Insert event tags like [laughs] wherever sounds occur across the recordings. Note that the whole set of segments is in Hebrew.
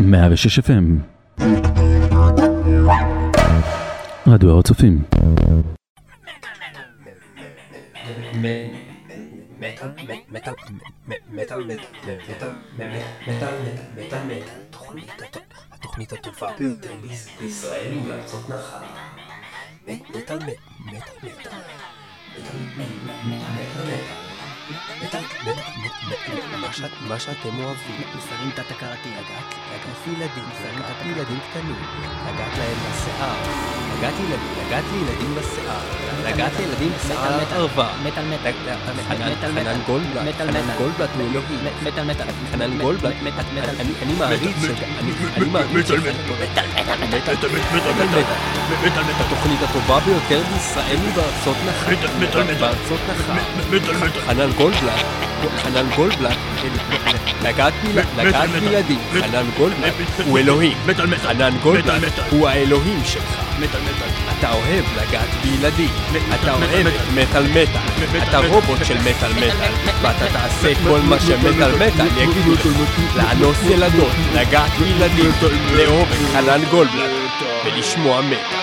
106 FM רדיו הר הצופים התוכנית הטובה בישראל ובארצות נחל. מטאל מטאל מטאל מטאל מטאל מה שאתם אוהבים, מסרים תת-הכרתי, לגעת ילדים, לגעת ילדים קטנים, לגעת להם בשיער, לגעת ילדים, לגעת לילדים בשיער, לגעת לילדים בשיער על הערווה, מטאל מטאל, מטאל מטאל, חנן גולדבלט, מטאל חנן מטאל, גולדבלט הוא אלוהי, מטאל מטאל, חנן גולדבלט, מטאל מטאל, אני- מעריץ, אני מעריץ, ש- מטאל מטאל, התוכנית הטובה ביותר בישראל ובארצות נחל, בארצות נחל, חנן גולדבלט, חנן גולדבלט, לגעת ילדים, חנן גולדבלט. הוא אלוהים, חנן גולדבלט הוא האלוהים שלך, אתה אוהב לגעת בילדים, אתה אוהב מטאל מטאל, אתה רובוט של מטאל מטאל, ואתה תעשה כל מה שמטאל מטאל יגידו לך, לאנוס ילדות, לגעת בילדים, לאהוב את חנן גולדבלט ולשמוע מטאל.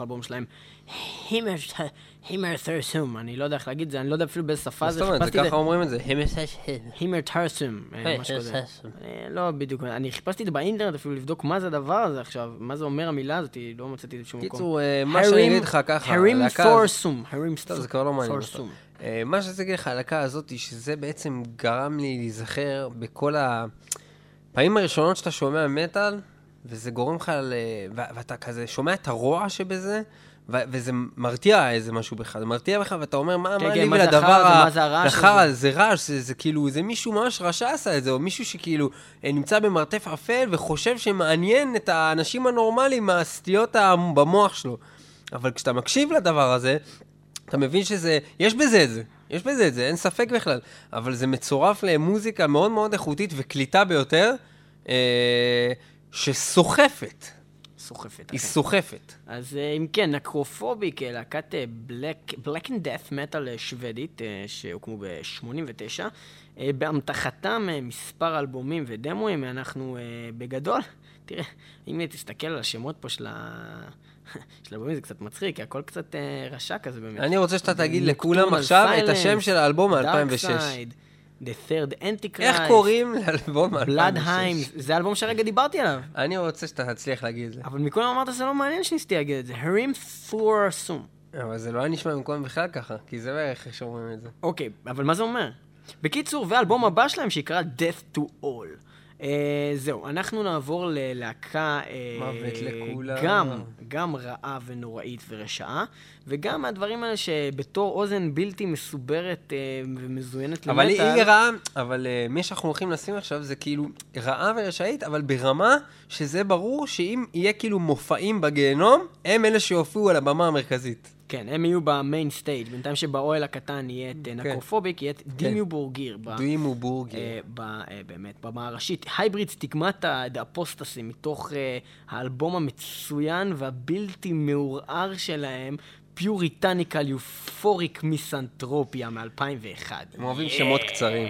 מתוך האלבום שלהם, הימר תרסום, אני לא יודע איך להגיד את זה, אני לא יודע אפילו באיזה שפה זה. זאת אומרת? זה ככה אומרים את זה. הימר תרסום, משהו כזה. אה, לא בדיוק, אני חיפשתי את זה באינטרנט אפילו לבדוק מה זה הדבר הזה עכשיו, מה זה אומר המילה הזאת, לא מצאתי את זה בשום מקום. קיצור, אה, מה שאני אגיד לך ככה, הרים פורסום, הרים טוב, זה כבר לא מעניין אותך. אה, מה שאני רוצה להגיד לך, הלהקה הזאת, שזה בעצם גרם לי להיזכר בכל הפעמים הראשונות שאתה שומע מטאל, וזה גורם לך ל... ו- ואתה כזה שומע את הרוע שבזה, ו- וזה מרתיע איזה משהו בך, זה מרתיע בך, ואתה אומר, מה, כן, מה כן, לי ולדבר לחרא? זה רעש, זה, זה כאילו, זה מישהו ממש רשע עשה את זה, או מישהו שכאילו אה, נמצא במרתף אפל וחושב שמעניין את האנשים הנורמליים מהסטיות במוח שלו. אבל כשאתה מקשיב לדבר הזה, אתה מבין שזה, יש בזה את זה, יש בזה את זה, אין ספק בכלל, אבל זה מצורף למוזיקה מאוד מאוד איכותית וקליטה ביותר, אה, שסוחפת, סוחפת. היא אכן. סוחפת. אז אה, אם כן, Necrophobic, אה, להקת black and death metal שוודית, אה, שהוקמו ב-89. באמתחתם מספר אלבומים ודמואים, אנחנו בגדול, [laughs] תראה, אם תסתכל על השמות פה של ה... [laughs] של האלבומים זה קצת מצחיק, כי הכל קצת רשע כזה באמת. אני רוצה שאתה תגיד לכולם עכשיו את השם של האלבום מ-2006. The Third Antichrist, איך קוראים לאלבום בלאד מ-2006? היימס, זה האלבום שהרגע דיברתי עליו. אני רוצה שאתה תצליח להגיד את זה. אבל מקודם אמרת שזה לא מעניין שניסיתי להגיד את זה. הרים ת'ורסום. אבל זה לא היה נשמע במקום בכלל ככה, כי זה בערך איך שאומרים את זה. אוקיי, אבל מה זה אומר? בקיצור, והאלבום הבא שלהם שיקרא Death to All. Uh, זהו, אנחנו נעבור ללהקה uh, מוות לכולם. גם, גם רעה ונוראית ורשעה, וגם מהדברים האלה שבתור אוזן בלתי מסוברת uh, ומזוינת אבל היא רעה, אבל אה, מי שאנחנו הולכים לשים עכשיו זה כאילו רעה ורשעית, אבל ברמה שזה ברור שאם יהיה כאילו מופעים בגיהנום, הם אלה שיופיעו על הבמה המרכזית. כן, הם יהיו ב main stage, בינתיים שבאוהל הקטן יהיה את אה, Necrophobic, יהיה את Dimmu Borgir. ב- Dimmu Borgir. אה, ב- אה, באמת, במה הראשית. Hybrid Stigmata The Apostasy, מתוך אה, האלבום המצוין והבלתי מעורער שלהם, Puritanical Euphoric Misanthropia מ-2001. הם אוהבים שמות קצרים.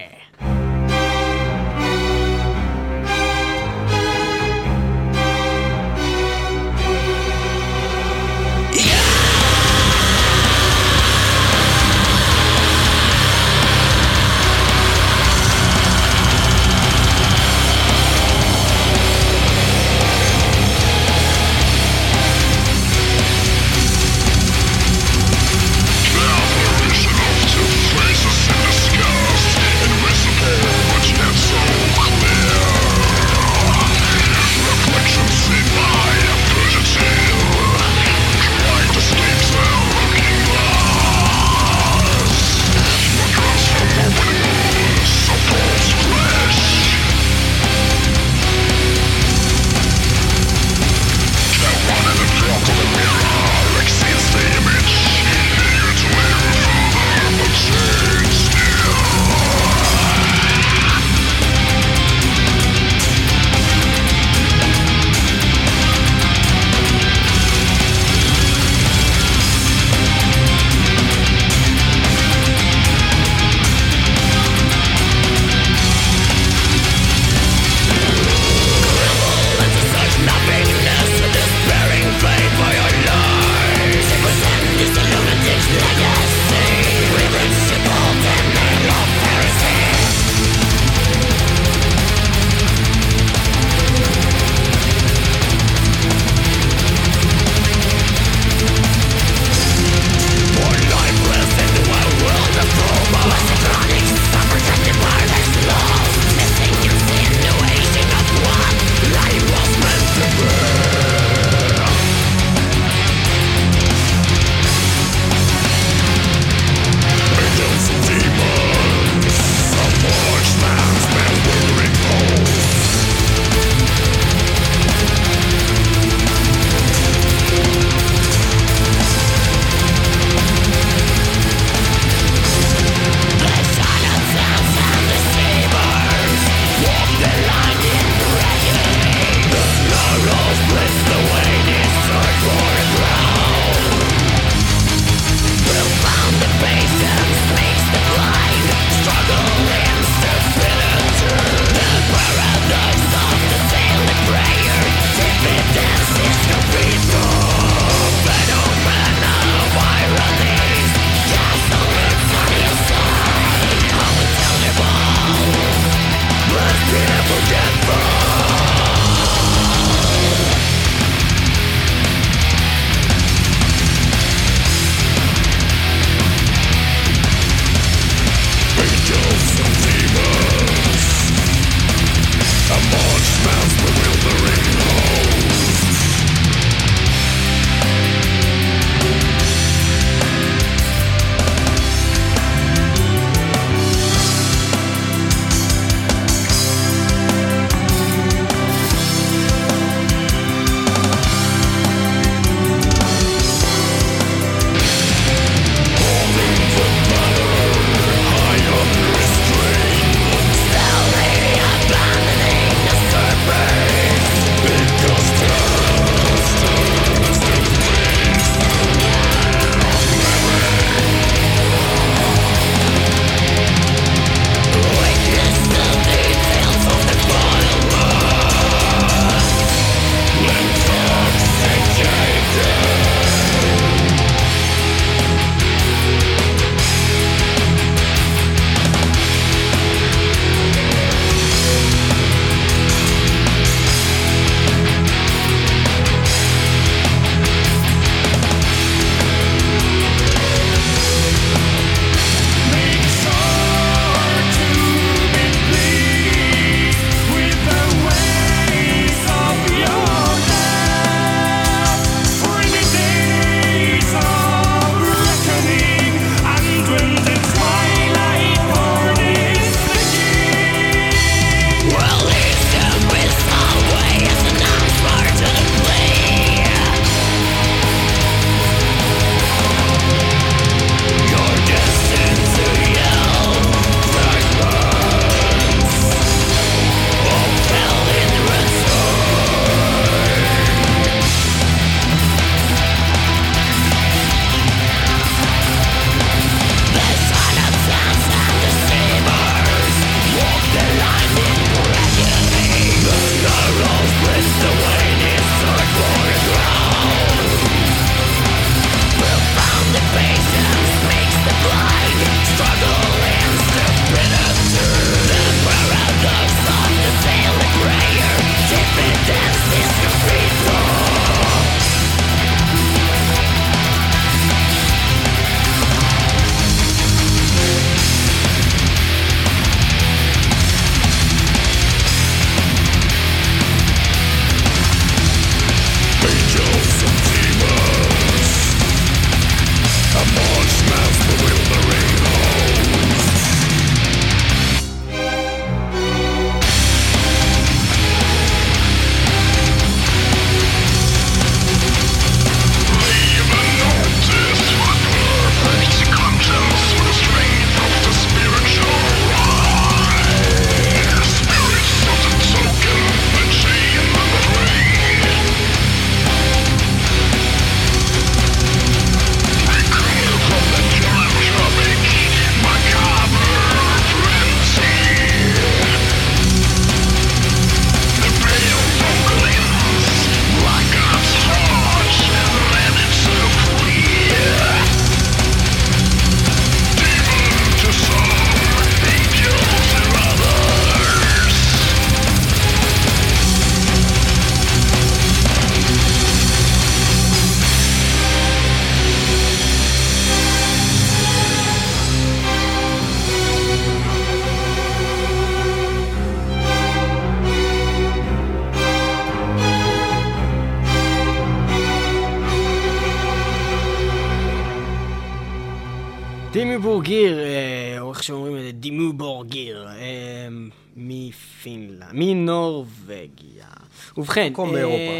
ובכן, באירופה.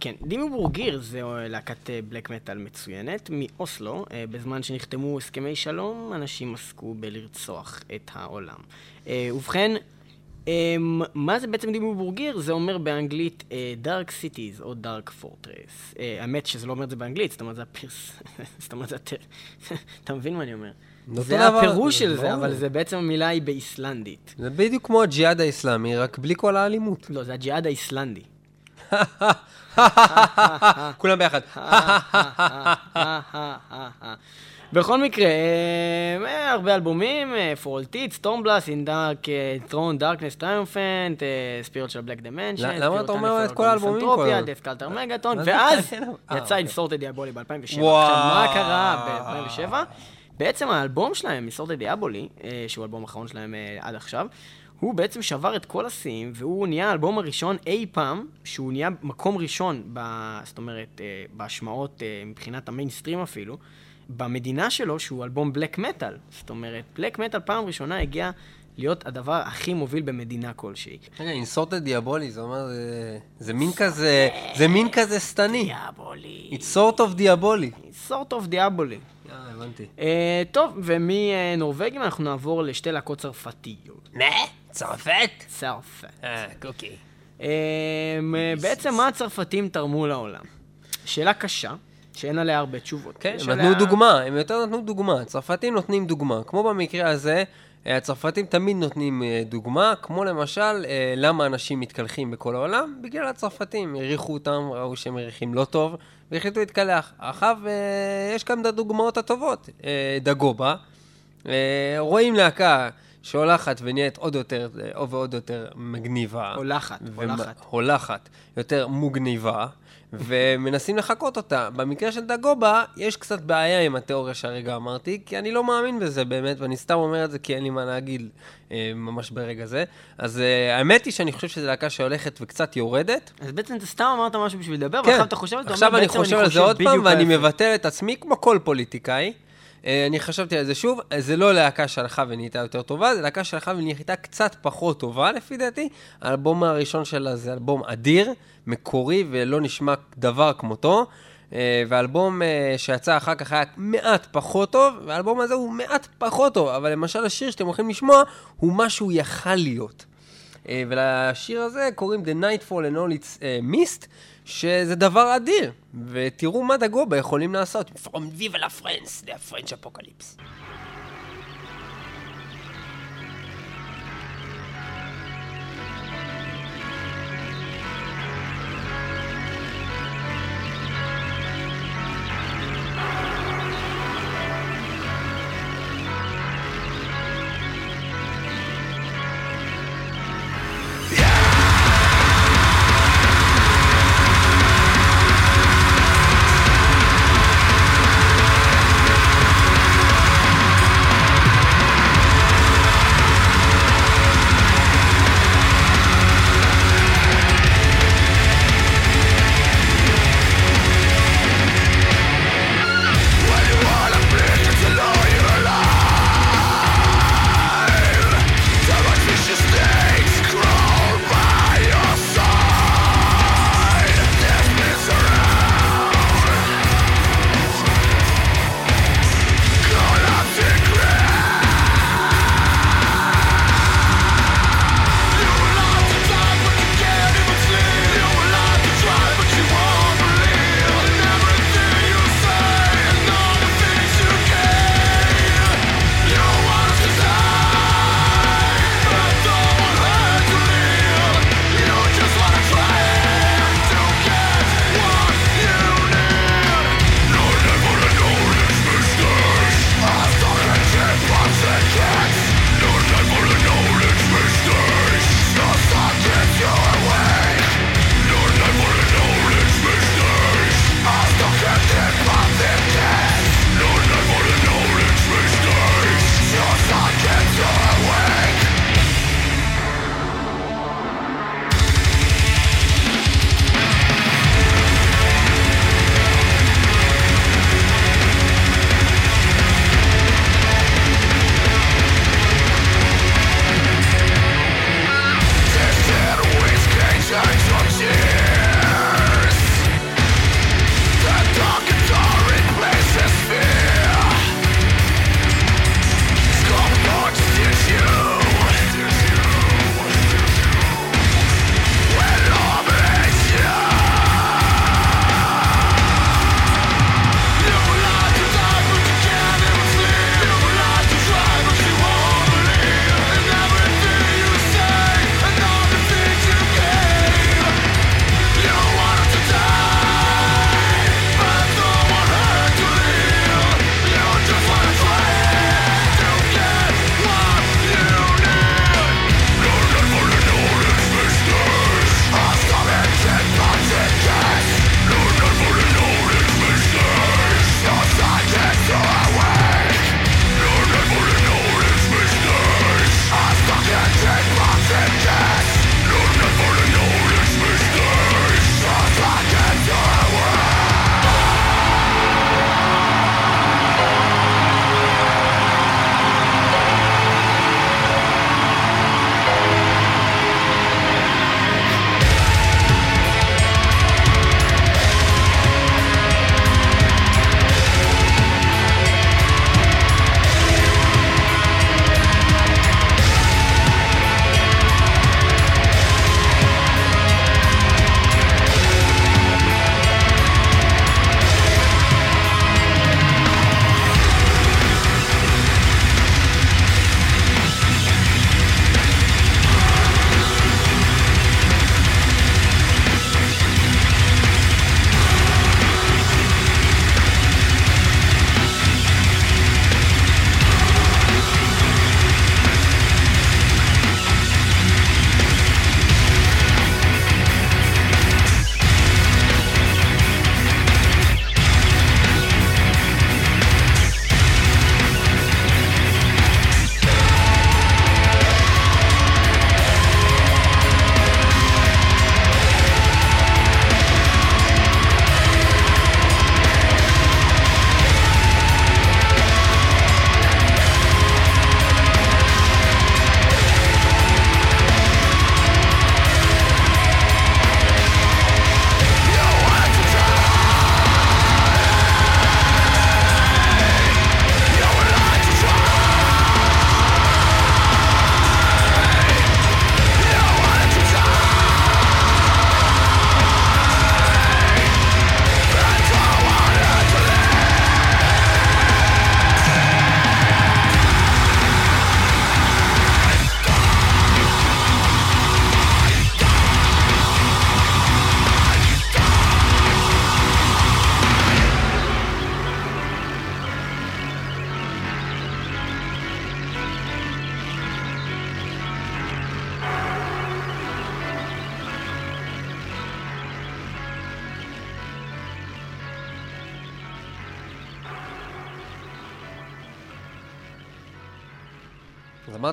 כן, Dimmu Borgir זה להקת black metal מצוינת מאוסלו. אה, בזמן שנחתמו הסכמי שלום, אנשים עסקו בלרצוח את העולם. אה, ובכן, אה, מה זה בעצם Dimmu Borgir? זה אומר באנגלית dark cities או dark fortress. האמת שזה לא אומר את זה באנגלית, זאת אומרת זה הפירס... [laughs] זאת אומרת זה. [laughs] אתה מבין מה אני אומר? זה הפירוש של זה. אבל זה בעצם המילה היא באיסלנדית. זה בדיוק כמו הג'יהאד האיסלאמי, רק בלי כל האלימות. לא, זה הג'יהאד האיסלנדי. [laughs] כולם ביחד. [laughs] בכל מקרה, אה, הרבה אלבומים, For all tid, Stormblåst, Enthrone Darkness Triumphant, Spiritual Black Dimensions, למה אתה אומר את כל האלבומים כל הזמן? Death Cult Armageddon, ואז? אה, יצא אוקיי. In Sorte Diaboli ב-2007. עכשיו. מה קרה ב-2007? בעצם האלבום שלהם, Diaboli, אה, שהוא האלבום האחרון שלהם אה, עד עכשיו, הוא בעצם שבר את כל השיאים, והוא נהיה האלבום הראשון אי פעם, שהוא נהיה מקום ראשון, ב, זאת אומרת, אה, בהשמעות מבחינת המיינסטרים אפילו, במדינה שלו, שהוא אלבום black metal. זאת אומרת, black metal פעם ראשונה הגיע להיות הדבר הכי מוביל במדינה כלשהי. רגע, In Sorte Diaboli, זה אומר, זה- מין כזה, זה מין כזה שטני. Diaboli. It's sort of Diaboli. sort of Diaboli. אה, הבנתי. אה, טוב, ומנורבגים אנחנו נעבור לשתי להקות צרפתיות. מה? צרפת? צרפת. אה, אוקיי. אה, בעצם מה הצרפתים תרמו לעולם? שאלה קשה, שאין עליה הרבה תשובות. כן, הם עליה- נתנו דוגמה, הם יותר נתנו דוגמה. הצרפתים נותנים דוגמה. כמו במקרה הזה, אה, הצרפתים תמיד נותנים דוגמה, כמו למשל, למה אנשים מתקלחים בכל העולם? בגלל הצרפתים. העריכו אותם, ראו שהם מריחים לא טוב, והחליטו להתקלח. עכשיו, אה, יש גם את הדוגמאות הטובות. אה, דגובה, אה, רואים להקה שהולכת ונהיית עוד יותר, אה, עוד ועוד יותר מגניבה. הולכת, ומ- הולכת. הולכת, יותר מוגניבה, ומנסים לחקות אותה. במקרה של דגובה, יש קצת בעיה עם התיאוריה שהרגע אמרתי, כי אני לא מאמין בזה באמת, ואני סתם אומר את זה כי אין לי מה להגיד אה, ממש ברגע זה. אז אה, האמת היא שאני חושב שזו להקה שהולכת וקצת יורדת. אז בעצם אתה סתם אמרת משהו בשביל לדבר, כן, ועכשיו אתה חושב, אתה אומר, אני בעצם חושב על זה עוד פעם, ואני. מבטל את עצמי כמו כל פוליטיקאי. אה, אני חשבתי על זה שוב, אה, זה לא להקה שהלכה ונהייתה יותר טובה, זה להקה שהלכה ונהייתה קצת פחות טובה לפי דעתי. האלבום הראשון שלה זה אלבום אדיר, מקורי ולא נשמע דבר כמותו. אה, והאלבום אה, שיצא אחר כך היה מעט פחות טוב, והאלבום הזה הוא מעט פחות טוב, אבל למשל השיר שאתם הולכים לשמוע הוא מה שהוא יכל להיות. ולשיר הזה קוראים The Nightfall and All It's Mist, שזה דבר אדיר. ותראו מה דגובה יכולים לעשות. From Viva la France, the French Apocalypse.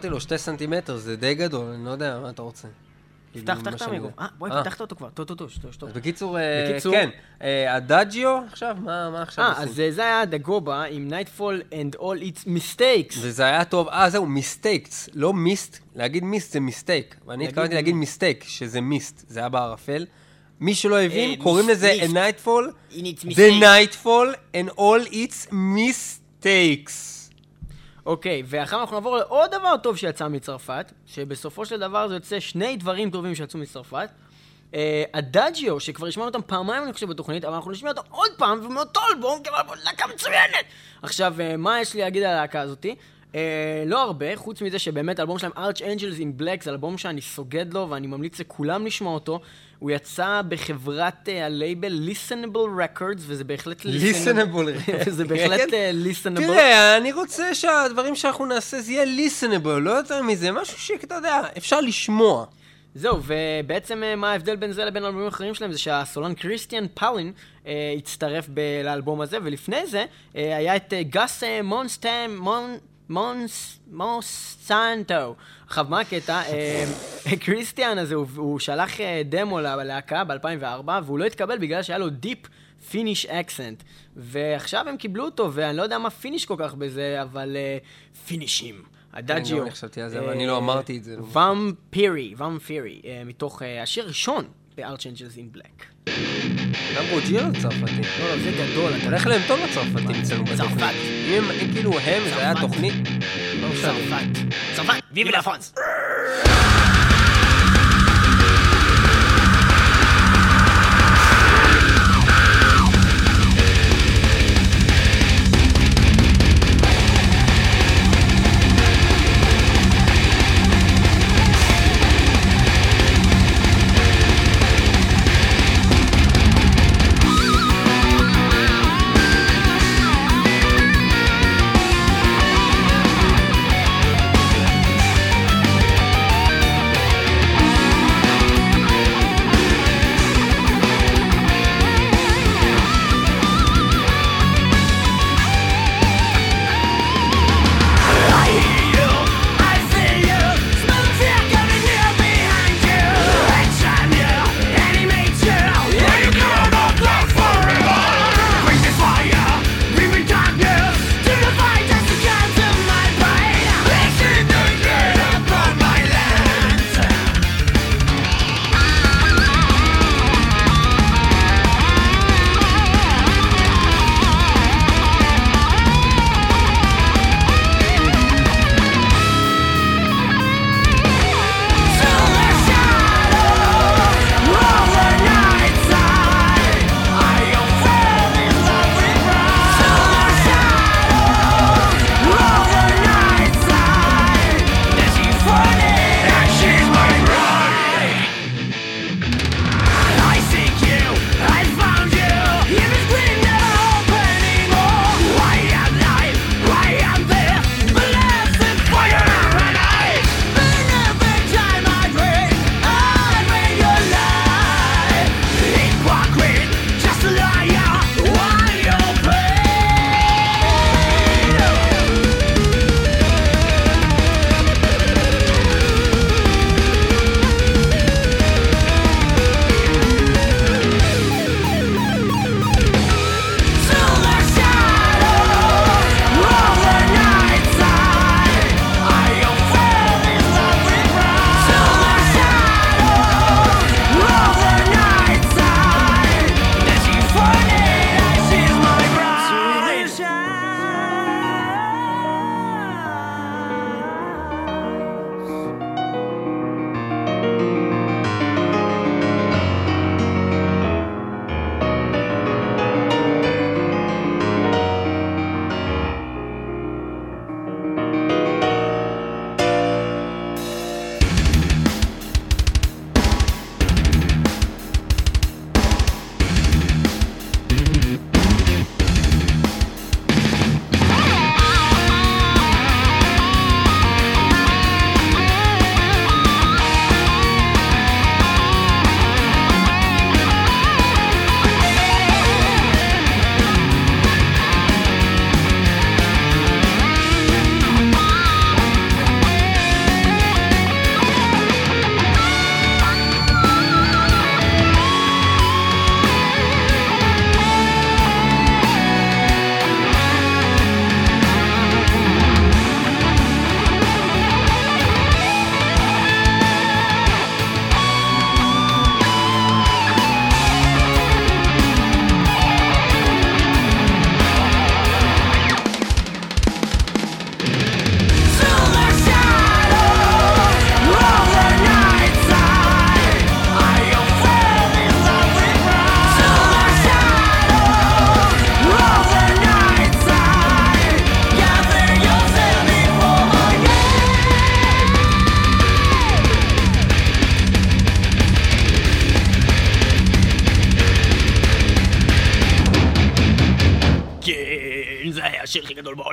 אמרתי לו, שתי סנטימטר, זה די גדול, אני לא יודע, מה אתה רוצה? פתח, כאילו, פתח מה את המיקרופון. אה, בואי, אה. פתחת אותו כבר. טוב, טוב, טוב. אז בקיצור, אה, בקיצור- כן, אה, הדאג'יו עכשיו, מה עכשיו אה, עושים? אז אה, זה היה דגובה עם Nightfall and all its mistakes. וזה היה טוב, אה, זהו, מיסטייקס, לא מיסט, להגיד מיסט זה מיסטייק. ואני התכוונתי להגיד מיסטייק, שזה מיסט, זה היה בערפל. מי שלא הבין, אה, קוראים לזה a nightfall, the mistakes. nightfall and all its mistakes. אוקיי, ועכשיו אנחנו נעבור לעוד דבר טוב שיצא מצרפת, שבסופו של דבר זה יוצא שני דברים טובים שיצאו מצרפת. אה, הדאג'יו, שכבר השמענו אותם פעמיים אני חושב בתוכנית, אבל אנחנו נשמע אותם עוד פעם, ומאותו אלבום, אבל להקה מצוינת! עכשיו, אה, מה יש לי להגיד על הלהקה הזאתי? אה, לא הרבה, חוץ מזה שבאמת האלבום שלהם, Arch Angels in Black, זה אלבום שאני סוגד לו, ואני ממליץ לכולם לשמוע אותו. הוא יצא בחברת אה, הלייבל Listenable Records, וזה בהחלט... Listenable. [laughs] וזה בהחלט אה, Listenable. תראה, אני רוצה שהדברים שאנחנו נעשה זה יהיה listenable, לא יותר מזה, משהו שאתה יודע, אפשר לשמוע. זהו, ובעצם אה, מה ההבדל בין זה לבין אלבומים אחרים שלהם זה שהסולן קריסטיאן פאלין אה, הצטרף ב- לאלבום הזה, ולפני זה אה, היה את אה, גס אה, מונסטם, מון... מונס... מונסנטו. עכשיו, מה הקטע? אה, קריסטיאן הזה, הוא, הוא שלח אה, דמו ללהקה ב-2004, והוא לא התקבל בגלל שהיה לו deep פיניש אקסנט. ועכשיו הם קיבלו אותו, ואני לא יודע מה פיניש כל כך בזה, אבל אה, פינישים. הדאג'יו. אני חשבתי על זה, אבל אני לא אמרתי את זה. ומפירי, ומפירי, אה, מתוך אה, השיר הראשון ב-Archangels in Black. גם רוג'ירו צרפתי. לא, לא, זה גדול, אתה הולך להם טוב לצרפתים אצלנו בתוכנית. צרפת. אם כאילו הם, זה היה. תוכנית. לא. צרפת. צרפת, ויבי לה פרנס.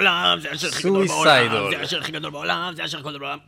בעולם, זה השיר הכי גדול בעולם. זה השיר הכי גדול בעולם, זה השיר הכי גדול בעולם.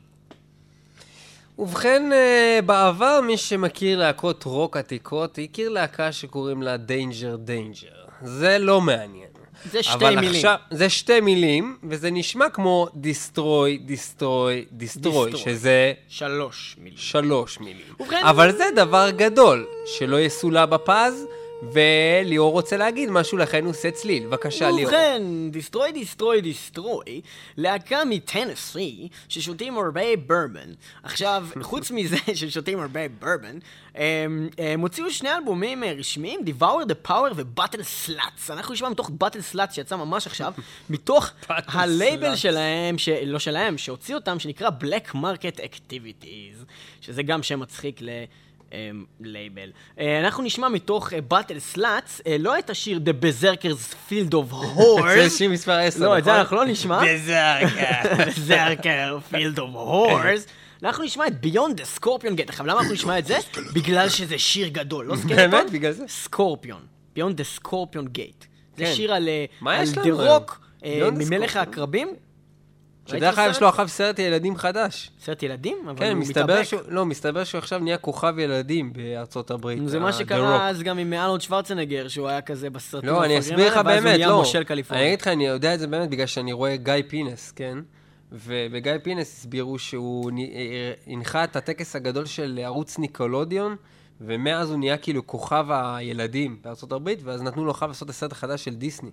ובכן, אה, בעבר מי שמכיר להקות רוק עתיקות, הכיר להקה שקוראים לה Danger Danger. זה לא מעניין. זה שתי מילים. עכשיו, זה שתי מילים, וזה נשמע כמו Destroy, Destroy, Destroy. שזה שלוש מילים. שלוש מילים. ובכן- אבל זה דבר גדול, שלא יסולא בפז, וליאור רוצה להגיד משהו, לכן הוא עושה צליל. בבקשה, ליאור. ובכן, דיסטרוי, דיסטרוי, דיסטרוי, להקה מטנסי, ששותים הרבה ברבן. עכשיו, [laughs] חוץ מזה ששותים הרבה ברבן, הם, הם הוציאו שני אלבומים אה, רשמיים, Devour the Power ו-Battle Sluts. אנחנו נשמע מתוך Battle Sluts שיצא ממש עכשיו, [laughs] מתוך הלייבל. שלהם, ש... לא שלהם, שהוציא אותם, שנקרא Black Market Activities, שזה גם שם מצחיק ל... אמ, לייבל. אה, אנחנו נשמע מתוך Battle Sluts, לא את השיר The Berserkers Field of [laughs] זה Horrors. שיר מספר 10, לא, את זה נכון? אנחנו לא נשמע. [laughs] [laughs] Berserker Field of Horrors. אנחנו נשמע את Beyond the Scorpion Gate. עכשיו, למה אנחנו נשמע את זה? בגלל שזה שיר גדול, לא skeleton? באמת? בגלל זה? scorpion. Beyond the Scorpion Gate. זה כן. שיר על אה, אה, the ממלך. העקרבים. שדרך אגב יש לו עכשיו סרט ילדים חדש. סרט ילדים? אבל כן, הוא מסתבר מתאבק. שהוא, לא, מסתבר שהוא עכשיו נהיה כוכב ילדים בארצות הברית. זה מה שקרה. אז גם עם ארנולד שוורצנגר, שהוא היה כזה בסרטים לא, אני אסביר לך באמת, לא. אני. אגיד לך, אני יודע את זה באמת בגלל שאני רואה גיא פינס, כן? ובגיא פינס הסבירו שהוא נ- אה, הנחה את הטקס הגדול של ערוץ ניקולודיון, ומאז הוא נהיה כאילו כוכב הילדים בארצות הברית, ואז נתנו לו עכשיו לעשות את הסרט החדש של דיסני,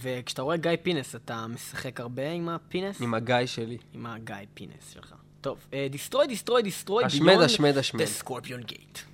וכשאתה רואה גיא פינס, אתה משחק הרבה עם הפינס? עם הגיא שלי. עם הגיא פינס שלך. טוב, Destroy, Destroy, Destroy, השמד, השמד, השמד. The Scorpion Gate.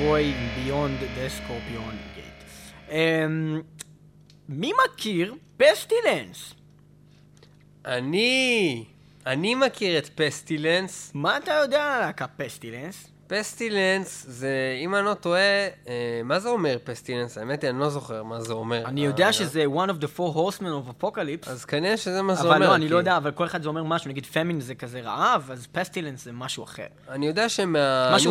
Destroy, destroy beyond the scorpion gate. Um, מי מכיר פסטילנס? אני... אני מכיר את פסטילנס. מה אתה יודע על הלהקה פסטילנס? פסטילנס זה, אם אני לא טועה, אה, מה זה אומר פסטילנס? האמת היא, אני לא זוכר מה זה אומר. אני אה, יודע שזה one of the four horsemen of apocalypse. אז כנראה שזה מה זה אומר. אבל לא, אני כי- לא יודע, אבל כל אחד זה אומר משהו, נגיד פמין זה כזה רעב, אז פסטילנס זה משהו אחר. אני יודע שהם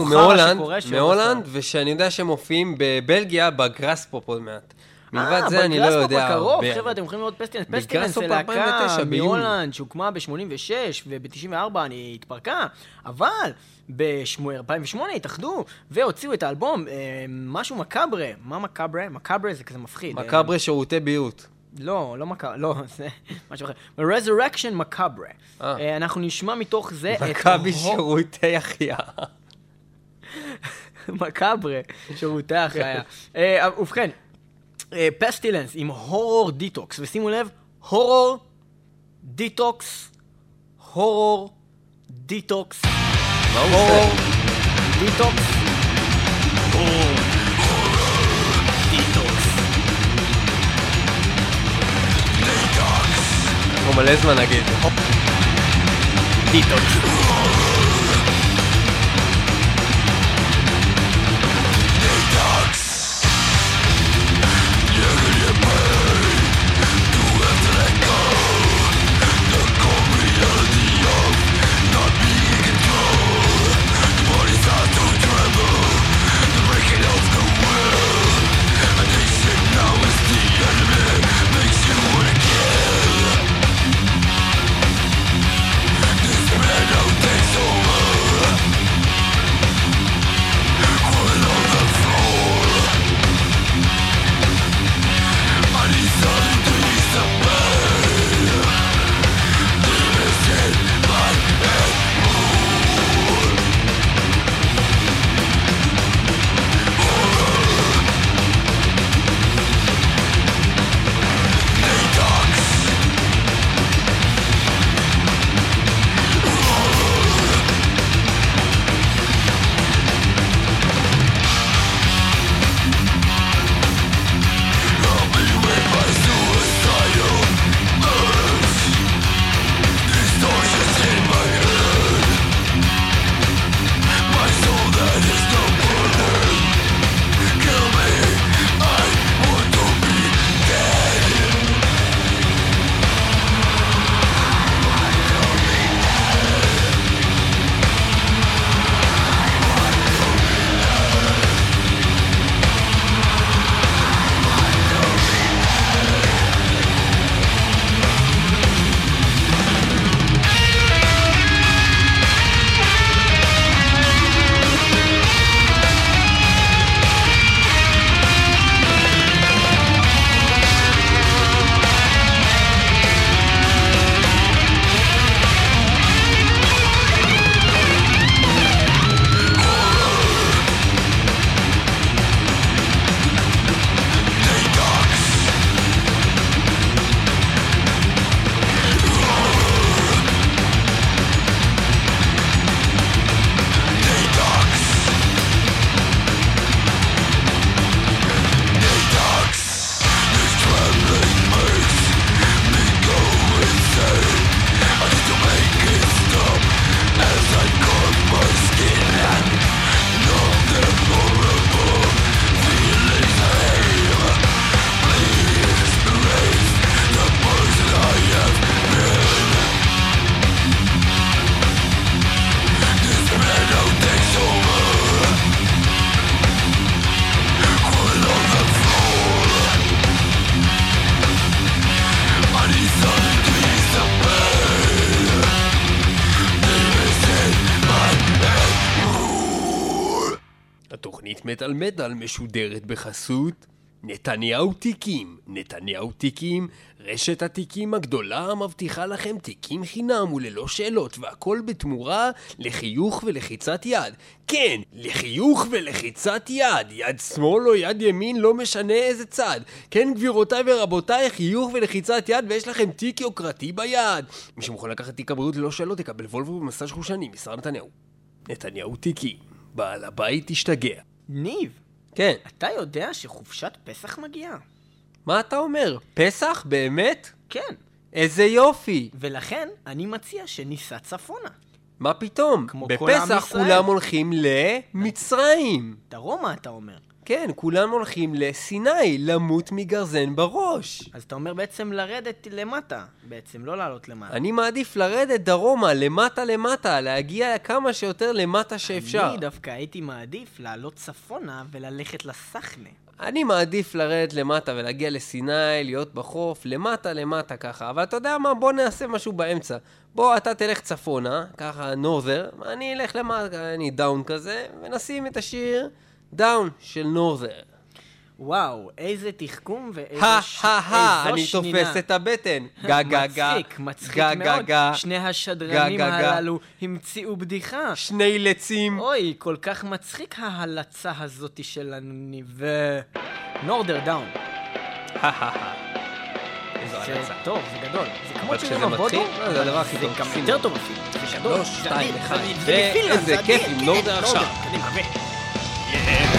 מהולנד, מהולנד. ושאני יודע שהם מופיעים בבלגיה, ב Graspop עוד מעט. מלבד אה, זה אני לא יודע הרבה. חבר'ה, אתם יכולים לראות Pestilence. Pestilence זה להקה 2009, ביוני. מהולנד שהוקמה ב-86 וב-94 אני התפרקה, אבל ב-2008 התאחדו והוציאו את האלבום, אה, משהו מקאברה. מה מקאברה? מקאברה זה כזה מפחיד. אה, מקאברה שירותי בריאות. לא, לא מקאברה, לא, [laughs] זה משהו אחר. Resurrection Macabre. אה. אה, אנחנו נשמע מתוך זה את... מכבי שירותי החייאה. [laughs] מקאברה, שירותי החייאה. אה, ובכן, Pestilence עם Horror Detox, ושימו לב, Horror Detox, Horror Detox, מה הוא הורור עושה? Detox, Horror Detox. אנחנו מלא מטאל מטאל משודרת בחסות נתניהו תיקים. נתניהו תיקים, רשת התיקים הגדולה המבטיחה לכם תיקים חינם וללא שאלות, והכל בתמורה לחיוך ולחיצת יד. כן, לחיוך ולחיצת יד. יד שמאל או יד ימין, לא משנה איזה צד. כן, גבירותיי ורבותיי, חיוך ולחיצת יד, ויש לכם תיק יוקרתי ביד. מי שמוכן לקחת תיק הבריאות ללא שאלות, יקבל וולבו במסאז' חושני, משרד נתניהו. נתניהו תיקים. בעל הבית השתגע. ניב, כן. אתה יודע שחופשת פסח מגיעה? מה אתה אומר? פסח? באמת? כן. איזה יופי! ולכן אני מציע שניסע צפונה. מה פתאום? כמו כל עם בפסח ישראל. כולם הולכים למצרים. דרומה, אתה אומר. כן, כולם הולכים לסיני, למות מגרזן בראש. אז אתה אומר בעצם לרדת למטה, בעצם, לא לעלות למעלה. אני מעדיף לרדת דרומה, למטה למטה, להגיע כמה שיותר למטה שאפשר. אני דווקא הייתי מעדיף לעלות צפונה וללכת לסחנה. אני מעדיף לרדת למטה ולהגיע לסיני, להיות בחוף, למטה למטה ככה. אבל אתה יודע מה? בוא נעשה משהו באמצע. בוא, אתה תלך צפונה, ככה Norther, אני אלך למטה, אני down כזה, ונשים את השיר Down של Norther. וואו, איזה תחכום ואיזה הא ש... הא אני שנינה. תופס את הבטן. גה גה גה. מצחיק, מצחיק מאוד. שני השדרנים. הללו המציאו בדיחה. שני לצים. אוי, כל כך מצחיק ההלצה הזאתי של הניב... נורדר דאון. הא הא הא. איזו זה. טוב, זה גדול. זה כמו הבודו, מתחיל, אה, זה הדבר הכי טוב. זה גם. יותר טוב אפילו. זה. שלוש, שתיים, אחד. ואיזה זה כיף עם נורדר עכשיו. and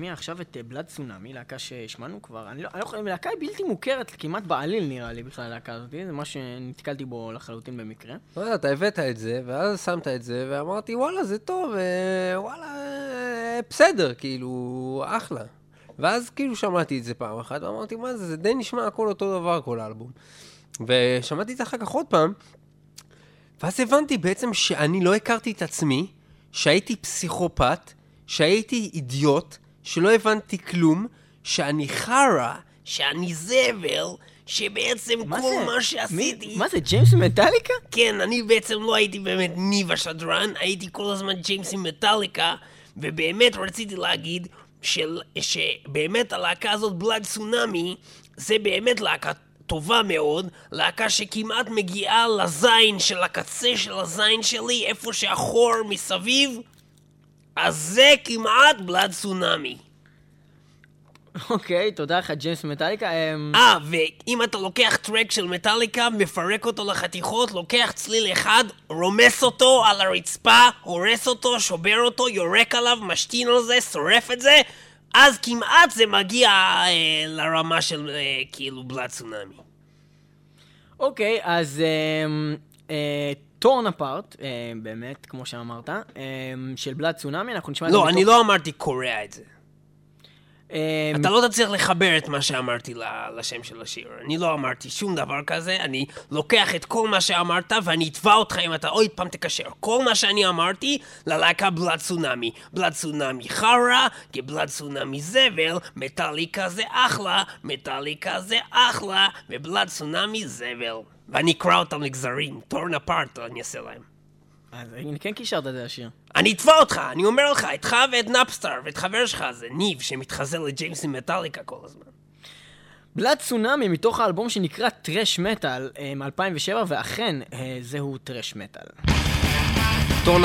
נשמיע עכשיו את אה, בלאד צונאמי, להקה שהשמענו כבר. אני לא, אני לא להקה היא בלתי מוכרת כמעט בעליל נראה לי בכלל הלהקה הזאת, זה מה שנתקלתי בו לחלוטין במקרה. לא יודע, אתה הבאת את זה, ואז שמת את זה, ואמרתי, וואלה, זה טוב, אה, וואלה, אה, בסדר, כאילו, אחלה. ואז כאילו שמעתי את זה פעם אחת, ואמרתי, מה זה, זה די נשמע הכל אותו דבר, כל האלבום. ושמעתי את זה אחר כך עוד פעם, ואז הבנתי בעצם שאני לא הכרתי את עצמי, שהייתי פסיכופת, שהייתי אידיוט, שלא הבנתי כלום, שאני חרא, שאני זבל, שבעצם מה כל זה? מה שעשיתי... מי- מה זה, ג'יימס מטאליקה? כן, אני בעצם לא הייתי באמת ניב השדרן, הייתי כל הזמן ג'יימס מטאליקה, ובאמת רציתי להגיד של, שבאמת הלהקה הזאת, בלאד צונאמי, זה באמת להקה טובה מאוד, להקה שכמעט מגיעה לזין של הקצה של הזין שלי, איפה שהחור מסביב, אז זה כמעט בלאד צונאמי. אוקיי, תודה לך, ג'יימס מטאליקה. אמ, אה, ואם אתה לוקח טרק של מטאליקה, מפרק אותו לחתיכות, לוקח צליל אחד, רומס אותו על הרצפה, הורס אותו, שובר אותו, יורק עליו, משתין על זה, שורף את זה, אז כמעט זה מגיע אה, לרמה של אה, כאילו בלאד צונאמי. אוקיי, אז טורן אפארט, באמת, כמו שאמרת, אמ, של בלאד צונאמי, אנחנו נשמע את זה לא, אני לא אמרתי קורע את זה. אמ, אתה לא תצליח לחבר את מה שאמרתי לשם של השיר. אני לא אמרתי שום דבר כזה, אני לוקח את כל מה שאמרת ואני אתבע אותך אם אתה עוד פעם תקשר. כל מה שאני אמרתי ללהקה בלאד צונאמי. בלאד צונאמי חרא, כי בלאד צונאמי זבל, מטאליקה זה אחלה, מטאליקה זה אחלה, ובלאד צונאמי זבל. ואני אקרא אותם לגזרים, Torn Apart אני אעשה להם. אז הנה, כן קישרת את זה לשיר. אני אתבע אותך, אני אומר לך, איתך ואת Napster ואת חבר שלך, זה ניב שמתחזה לג'יימס עם מטאליקה כל הזמן. Blood Tsunami מתוך האלבום שנקרא Thrash Metal מ-2007, ואכן, אה, זהו thrash metal. Torn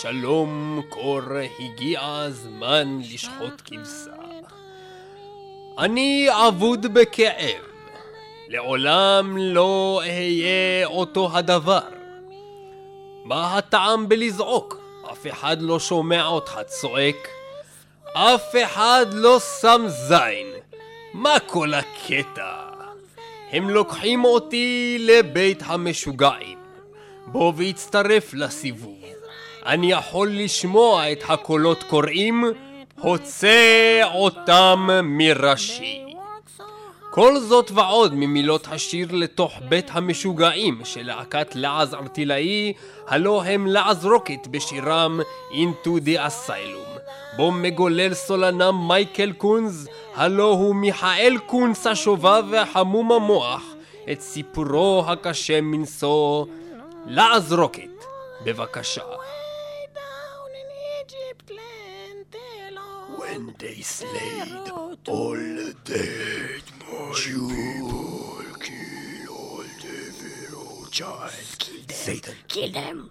של אבשלום קור הגיע הזמן לשחוט כבשה. אני אבוד בכאב, לעולם לא אהיה אותו הדבר. מה הטעם בלזעוק? אף אחד לא שומע אותך צועק. אף אחד לא שם זין. מה כל הקטע? הם לוקחים אותי לבית המשוגעים. בוא והצטרף לסיבוב. אני יכול לשמוע את הקולות קוראים, הוצא אותם מראשי. כל זאת ועוד ממילות השיר לתוך בית המשוגעים של להקת לעז ארטילאי, הלא הם לעז רוקט בשירם Into the Asylum. בו מגולל סולנם מייקל קונז, הלא הוא מיכאל קונץ השובב והחמום המוח, את סיפורו הקשה מנשוא, לעז רוקט. בבקשה. when they slayed all the dead, my you people kill all the feral child. Kill them. Satan. Kill them.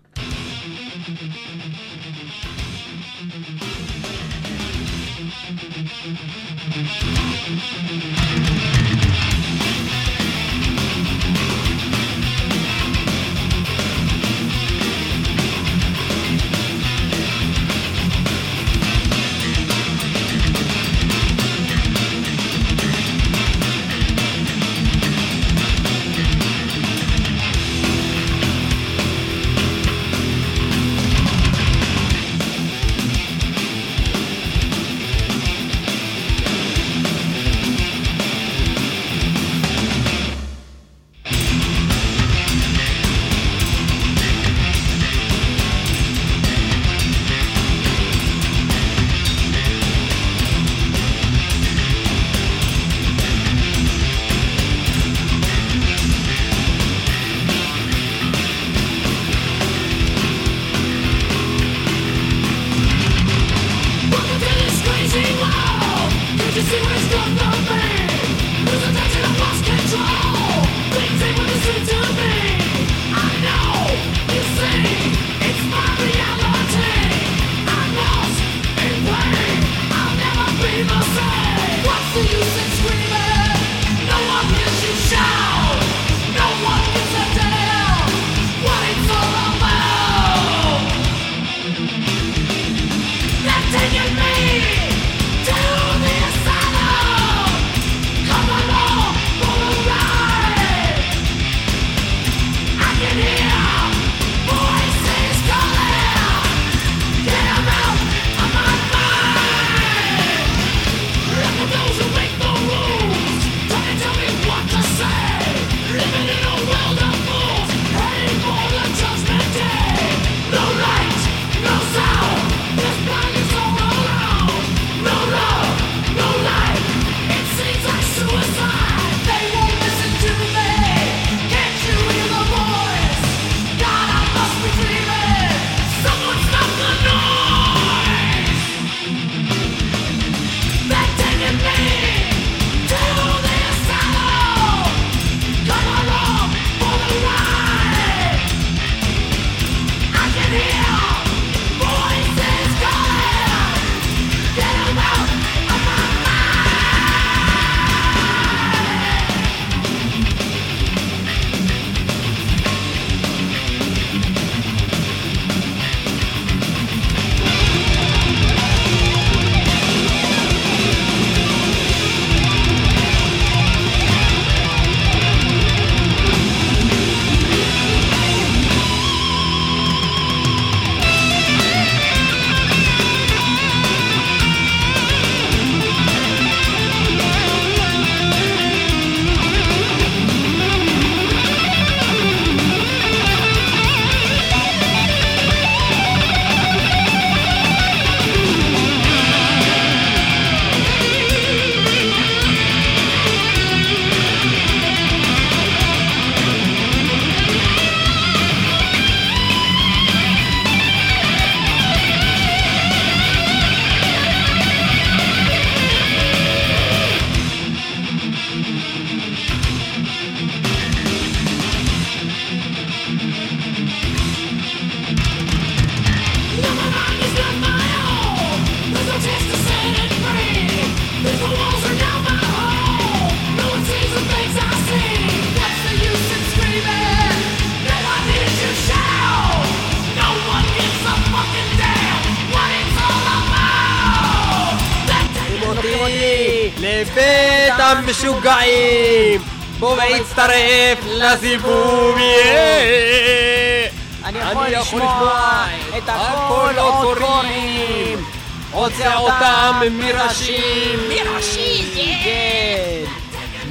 לסיבוב, יהיה! אני יכול לשמוע את הכל עוד קוראים. הוצא אותם מראשים! מראשים, כן.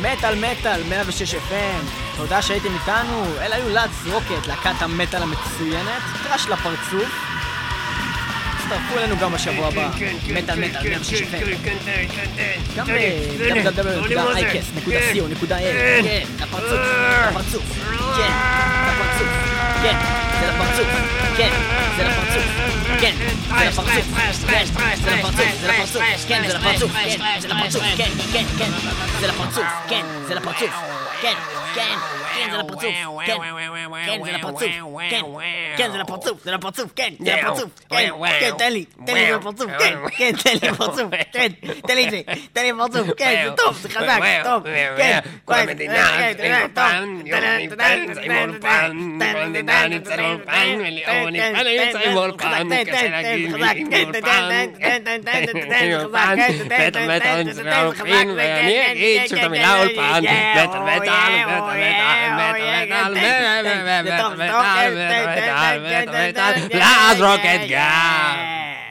מטאל מטאל, 106 FM. תודה שהייתם איתנו. אלה היו לאץ רוקט, להקת המטאל המצוינת. טראש לפרצוף. הצטרפו אלינו גם בשבוע הבא. מטאל מטאל, 106 FM. גם ב-www.icast.co.il. כן, לפרצוף, לפרצוף. כן, לפרצוף. כן, זה לפרצוף. כן, זה לפרצוף. כן, זה לפרצוף. כן, זה לפרצוף. זה לפרצוף. כן, זה לפרצוף. כן, זה לפרצוף. כן, כן, כן. זה לפרצוף. כן, זה לפרצוף. כן, כן. כן, זה לפרצוף, כן, כן, זה לפרצוף, כן, כן, זה לפרצוף, זה לפרצוף, כן, זה לפרצוף, כן, כן, תן לי, תן לי לפרצוף, כן, כן, תן לי לפרצוף, כן, תן לי את זה, תן לי לפרצוף, כן, זה טוב, זה חזק, טוב, כן, כל המדינה, נמצאים אולפן, ואני אגיד שאת המילה אולפן, מטר מטר, מטר מטר, Las Rocket Gang.